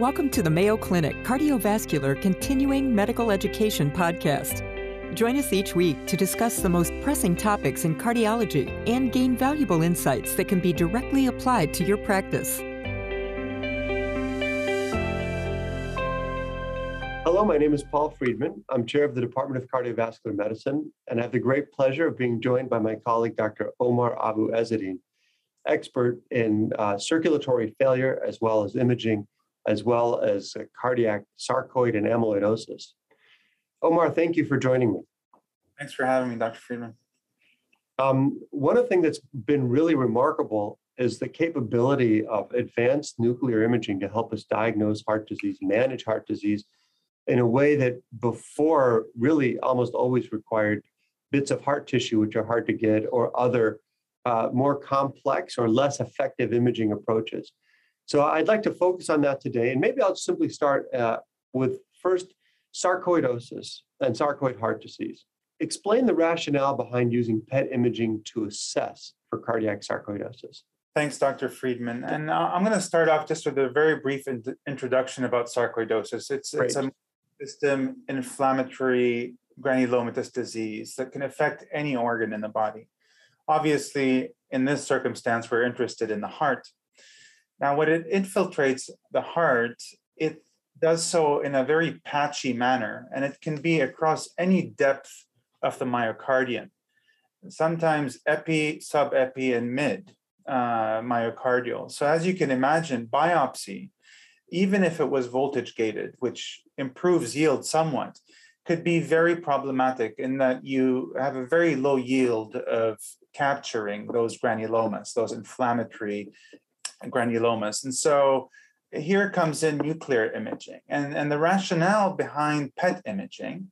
Welcome to the Mayo Clinic Cardiovascular Continuing Medical Education Podcast. Join us each week to discuss the most pressing topics in cardiology and gain valuable insights that can be directly applied to your practice. Hello, my name is Paul Friedman. I'm chair of the Department of Cardiovascular Medicine, and I have the great pleasure of being joined by my colleague, Dr. Omar AbouEzzeddine, expert in uh, circulatory failure as well as imaging as well as cardiac sarcoid and amyloidosis. Omar, thank you for joining me. Thanks for having me, Dr. Friedman. Um, one of the things that's been really remarkable is the capability of advanced nuclear imaging to help us diagnose heart disease, manage heart disease in a way that before really almost always required bits of heart tissue, which are hard to get, or other uh, more complex or less effective imaging approaches. So I'd like to focus on that today. And maybe I'll simply start uh, with first sarcoidosis and sarcoid heart disease. Explain the rationale behind using PET imaging to assess for cardiac sarcoidosis. Thanks, Dr. Friedman. And uh, I'm going to start off just with a very brief in- introduction about sarcoidosis. It's, it's a system inflammatory granulomatous disease that can affect any organ in the body. Obviously, in this circumstance, we're interested in the heart. Now, when it infiltrates the heart, it does so in a very patchy manner, and it can be across any depth of the myocardium. Sometimes epi, subepi, and mid uh, myocardial. So, as you can imagine, biopsy, even if it was voltage guided, which improves yield somewhat, could be very problematic in that you have a very low yield of capturing those granulomas, those inflammatory granulomas. And so here comes in nuclear imaging. And, and the rationale behind PET imaging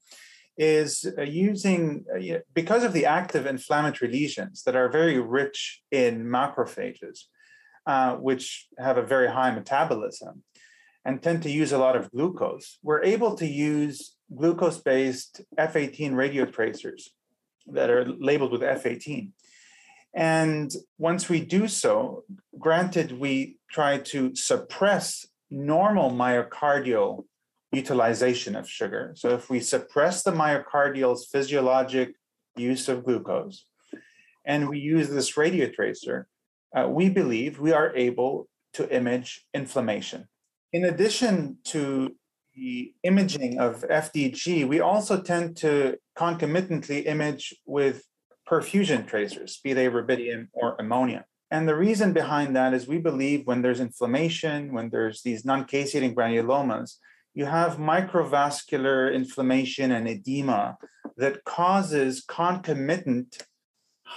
is uh, using, uh, because of the active inflammatory lesions that are very rich in macrophages, uh, which have a very high metabolism and tend to use a lot of glucose, we're able to use glucose based F18 radio tracers that are labeled with F18 and once we do so, granted, we try to suppress normal myocardial utilization of sugar. So if we suppress the myocardial's physiologic use of glucose and we use this radio tracer, uh, we believe we are able to image inflammation. In addition to the imaging of FDG, we also tend to concomitantly image with perfusion tracers, be they rubidium or ammonia. And the reason behind that is we believe when there's inflammation, when there's these non caseating granulomas, you have microvascular inflammation and edema that causes concomitant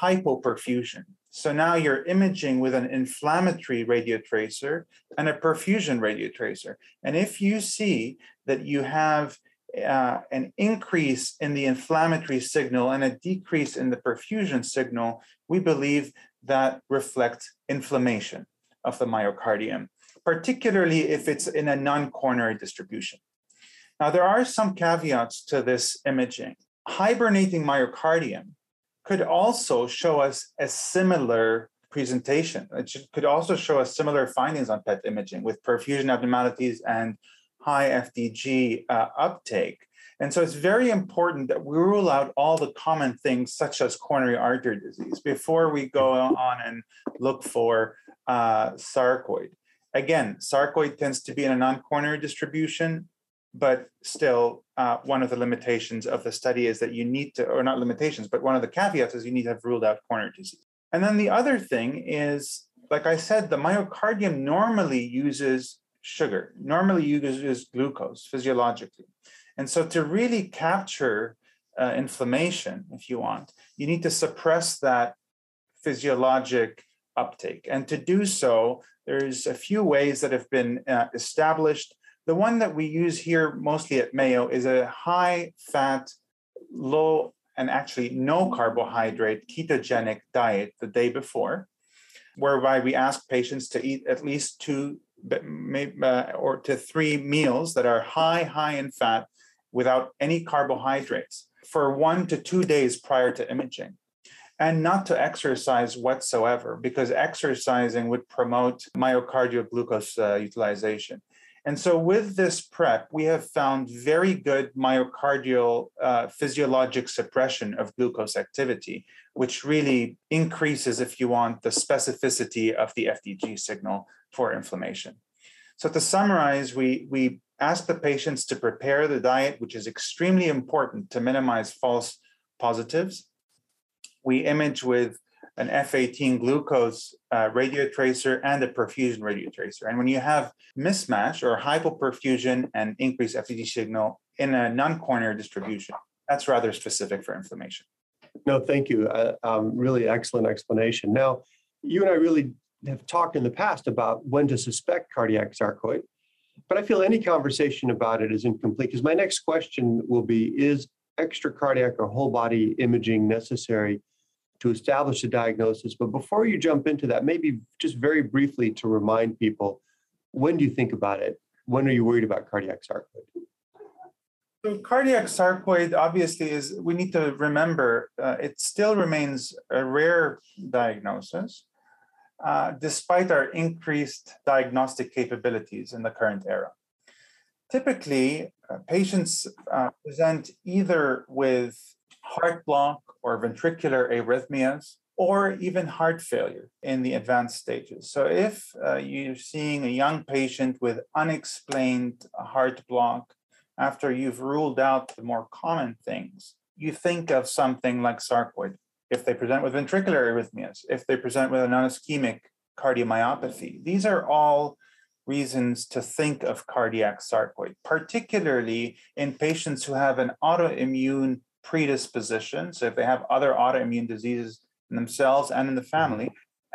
hypoperfusion. So now you're imaging with an inflammatory radiotracer and a perfusion radiotracer. And if you see that you have uh, an increase in the inflammatory signal and a decrease in the perfusion signal, we believe that reflects inflammation of the myocardium, particularly if it's in a non coronary distribution. Now, there are some caveats to this imaging. Hibernating myocardium could also show us a similar presentation. It could also show us similar findings on PET imaging with perfusion abnormalities and high FDG uh, uptake. And so it's very important that we rule out all the common things, such as coronary artery disease, before we go on and look for uh, sarcoid. Again, sarcoid tends to be in a non coronary distribution, but still, uh, one of the limitations of the study is that you need to, or not limitations, but one of the caveats is you need to have ruled out coronary disease. And then the other thing is, like I said, the myocardium normally uses sugar. Normally, you use glucose physiologically. And so, to really capture uh, inflammation, if you want, you need to suppress that physiologic uptake. And to do so, there's a few ways that have been uh, established. The one that we use here mostly at Mayo is a high fat, low, and actually no carbohydrate ketogenic diet the day before, whereby we ask patients to eat at least two or to three meals that are high, high in fat without any carbohydrates for one to two days prior to imaging. And not to exercise whatsoever, because exercising would promote myocardial glucose uh, utilization. And so, with this prep, we have found very good myocardial uh, physiologic suppression of glucose activity, which really increases, if you want, the specificity of the FDG signal for inflammation. So, to summarize, we, we ask the patients to prepare the diet, which is extremely important to minimize false positives. We image with an F18 glucose uh, radiotracer and a perfusion radiotracer. And when you have mismatch or hypoperfusion and increased FDG signal in a non-coronary distribution, that's rather specific for inflammation. No, thank you. Uh, um, really excellent explanation. Now, you and I really have talked in the past about when to suspect cardiac sarcoid, but I feel any conversation about it is incomplete because my next question will be Is extracardiac or whole body imaging necessary to establish a diagnosis. But before you jump into that, maybe just very briefly to remind people when do you think about it? When are you worried about cardiac sarcoid? So, cardiac sarcoid obviously is, we need to remember, uh, it still remains a rare diagnosis. Uh, despite our increased diagnostic capabilities in the current era. Typically, uh, patients uh, present either with heart block or ventricular arrhythmias, or even heart failure in the advanced stages. So, if uh, you're seeing a young patient with unexplained heart block after you've ruled out the more common things, you think of something like sarcoid. If they present with ventricular arrhythmias, if they present with a non ischemic cardiomyopathy, these are all reasons to think of cardiac sarcoid, particularly in patients who have an autoimmune predisposition. So if they have other autoimmune diseases in themselves and in the mm-hmm. family,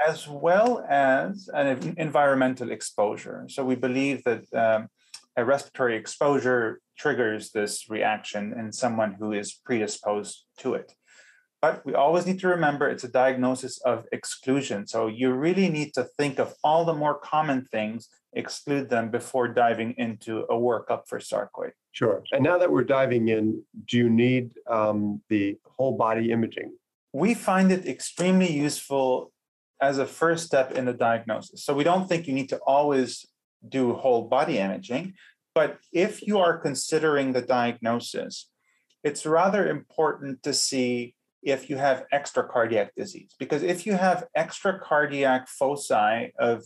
as well as an environmental exposure. So we believe that um, a respiratory exposure triggers this reaction in someone who is predisposed to it. But we always need to remember it's a diagnosis of exclusion. So you really need to think of all the more common things, exclude them before diving into a workup for sarcoid. Sure. And now that we're diving in, do you need um, the whole body imaging? We find it extremely useful as a first step in the diagnosis. So we don't think you need to always do whole body imaging, but if you are considering the diagnosis, it's rather important to see if you have extra cardiac disease. Because if you have extra cardiac foci of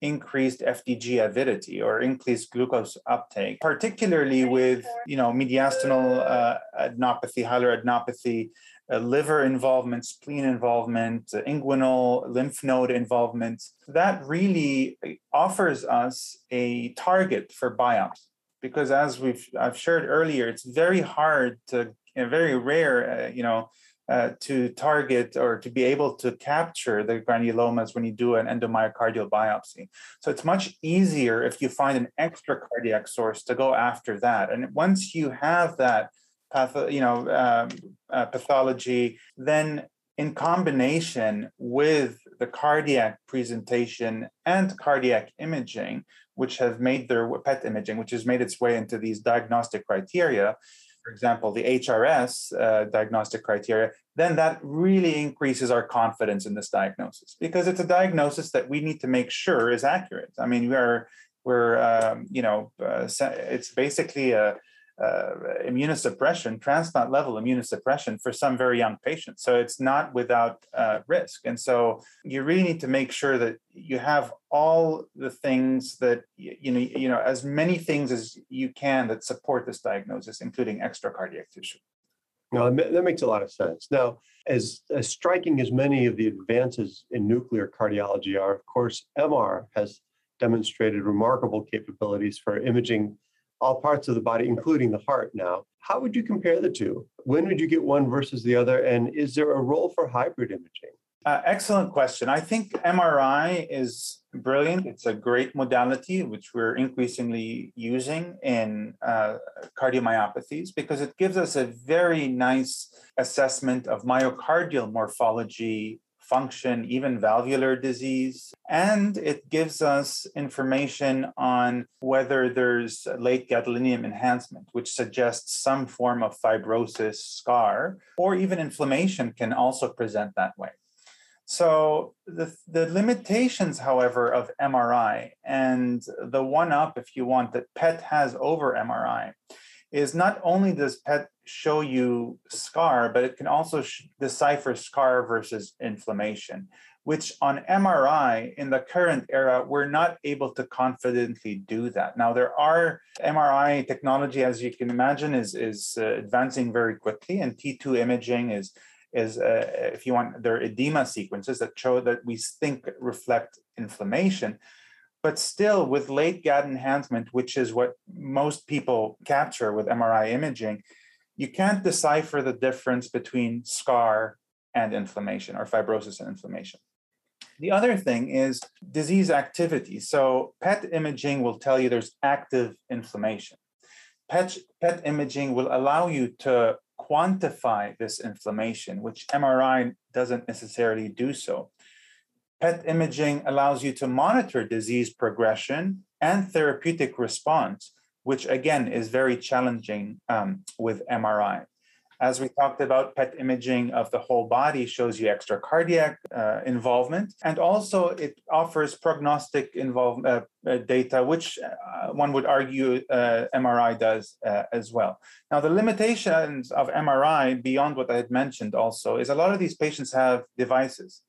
increased FDG avidity or increased glucose uptake, particularly with you know mediastinal uh, adenopathy, hilar adenopathy, uh, liver involvement, spleen involvement, uh, inguinal lymph node involvement. That really offers us a target for biopsy because as we've I've shared earlier, it's very hard to very rare, uh, you know, uh, to target or to be able to capture the granulomas when you do an endomyocardial biopsy. So it's much easier if you find an extra cardiac source to go after that. And once you have that patho- you know, um, uh, pathology, then in combination with the cardiac presentation and cardiac imaging, which have made their PET imaging, which has made its way into these diagnostic criteria, for example, the HRS uh, diagnostic criteria, then that really increases our confidence in this diagnosis because it's a diagnosis that we need to make sure is accurate. I mean, we are we're um, you know uh, it's basically a uh, immunosuppression, transplant level immunosuppression for some very young patients. So it's not without uh, risk. And so you really need to make sure that you have all the things that, you know, you know, as many things as you can that support this diagnosis, including extra cardiac tissue. No, that makes a lot of sense. Now, as, as striking as many of the advances in nuclear cardiology are, of course, MR has demonstrated remarkable capabilities for imaging all parts of the body, including the heart now. How would you compare the two? When would you get one versus the other? And is there a role for hybrid imaging? Uh, excellent question. I think MRI is brilliant. It's a great modality, which we're increasingly using in uh, cardiomyopathies because it gives us a very nice assessment of myocardial morphology function, even valvular disease. And it gives us information on whether there's late gadolinium enhancement, which suggests some form of fibrosis scar, or even inflammation can also present that way. So the, the limitations, however, of MRI and the one up, if you want, that PET has over MRI is not only does PET show you scar, but it can also sh- decipher scar versus inflammation, which on MRI in the current era, we're not able to confidently do that. Now, there are MRI technology, as you can imagine, is, is uh, advancing very quickly, and T2 imaging is is, uh, if you want, there are edema sequences that show that we think reflect inflammation. But still, with late GAD enhancement, which is what most people capture with MRI imaging, you can't decipher the difference between scar and inflammation or fibrosis and inflammation. The other thing is disease activity. So, PET imaging will tell you there's active inflammation. PET, PET imaging will allow you to quantify this inflammation, which MRI doesn't necessarily do so. PET imaging allows you to monitor disease progression and therapeutic response, which again is very challenging um, with MRI. As we talked about, PET imaging of the whole body shows you extra cardiac uh, involvement, and also it offers prognostic involve, uh, uh, data, which uh, one would argue uh, MRI does uh, as well. Now, the limitations of MRI, beyond what I had mentioned, also is a lot of these patients have devices.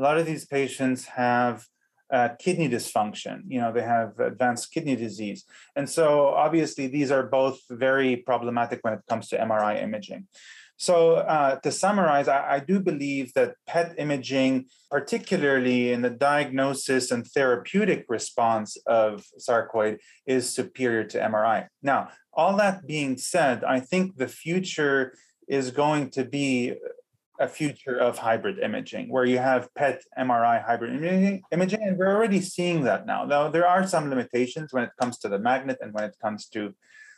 A lot of these patients have uh, kidney dysfunction. You know, they have advanced kidney disease. And so obviously these are both very problematic when it comes to MRI imaging. So uh, to summarize, I, I, do believe that PET imaging, particularly in the diagnosis and therapeutic response of sarcoid, is superior to MRI. Now, all that being said, I think the future is going to be a future of hybrid imaging where you have PET MRI hybrid imaging, and we're already seeing that now. Though there are some limitations when it comes to the magnet and when it comes to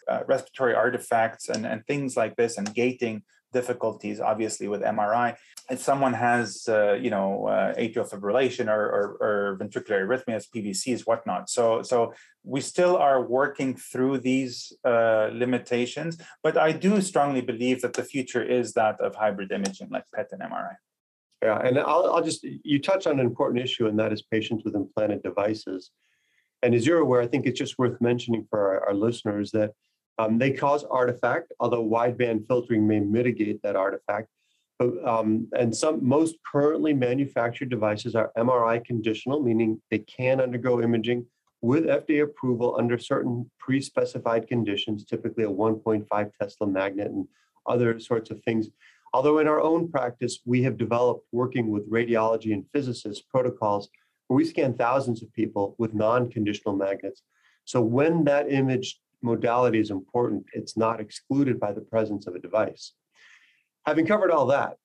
uh, respiratory artifacts and, and things like this and gating difficulties, obviously, with MRI. If someone has, uh, you know, uh, atrial fibrillation or, or, or, ventricular arrhythmias, PVCs, whatnot. So, so we still are working through these uh, limitations, but I do strongly believe that the future is that of hybrid imaging, like PET and MRI. Yeah, and I'll, I'll just you touch on an important issue, and that is patients with implanted devices. And as you're aware, I think it's just worth mentioning for our, our listeners that um, they cause artifact, although wideband filtering may mitigate that artifact. But, um, and some most currently manufactured devices are MRI conditional, meaning they can undergo imaging with FDA approval under certain pre-specified conditions, typically a 1.5 Tesla magnet and other sorts of things. Although in our own practice, we have developed working with radiology and physicists protocols where we scan thousands of people with non-conditional magnets. So when that image modality is important. It's not excluded by the presence of a device. Having covered all that,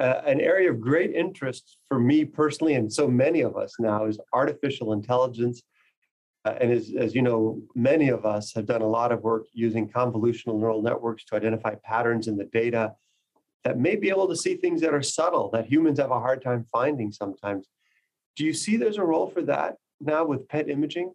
uh, an area of great interest for me personally and so many of us now is artificial intelligence. Uh, and as, as you know, many of us have done a lot of work using convolutional neural networks to identify patterns in the data that may be able to see things that are subtle that humans have a hard time finding sometimes. Do you see there's a role for that now with PET imaging?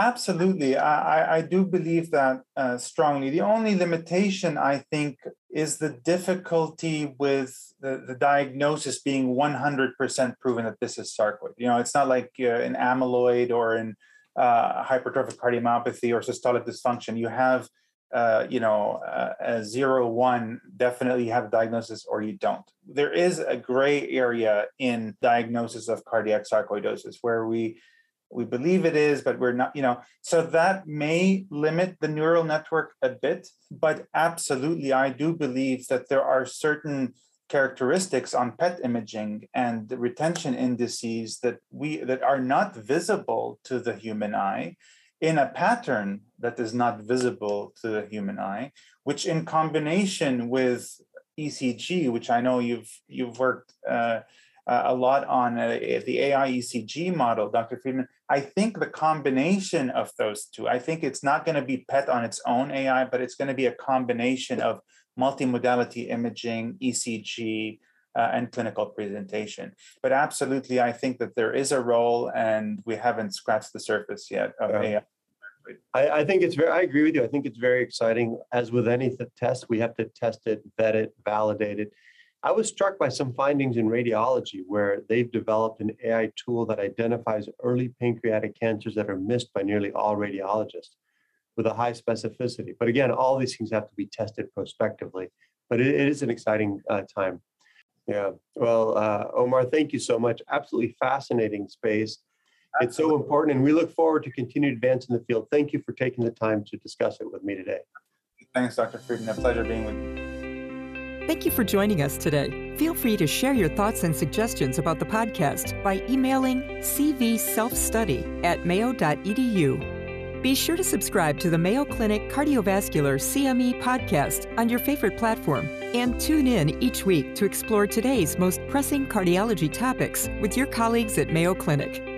Absolutely. I, I do believe that uh, strongly. The only limitation, I think, is the difficulty with the, the diagnosis being 100% proven that this is sarcoid. You know, it's not like uh, in amyloid or in uh, hypertrophic cardiomyopathy or systolic dysfunction. You have, uh, you know, uh, a zero, one, definitely you have a diagnosis or you don't. There is a gray area in diagnosis of cardiac sarcoidosis where we we believe it is, but we're not, you know, so that may limit the neural network a bit, but absolutely, I do believe that there are certain characteristics on PET imaging and retention indices that we that are not visible to the human eye in a pattern that is not visible to the human eye, which in combination with ECG, which I know you've you've worked uh, uh, a lot on uh, the AI ECG model, Dr. Friedman. I think the combination of those two, I think it's not going to be PET on its own AI, but it's going to be a combination of multimodality imaging, ECG, uh, and clinical presentation. But absolutely, I think that there is a role, and we haven't scratched the surface yet of yeah. AI. I, I, think it's very, I agree with you. I think it's very exciting. As with any test, we have to test it, vet it, validate it. I was struck by some findings in radiology where they've developed an AI tool that identifies early pancreatic cancers that are missed by nearly all radiologists with a high specificity. But again, all these things have to be tested prospectively. But it, it is an exciting uh, time. Yeah. Well, uh, Omar, thank you so much. Absolutely fascinating space. Absolutely. It's so important, and we look forward to continued advance in the field. Thank you for taking the time to discuss it with me today. Thanks, Dr. Friedman. A pleasure being with you. Thank you for joining us today. Feel free to share your thoughts and suggestions about the podcast by emailing cvselfstudy at mayo.edu be sure to subscribe to the Mayo Clinic Cardiovascular CME podcast on your favorite platform and tune in each week to explore today's most pressing cardiology topics with your colleagues at Mayo Clinic.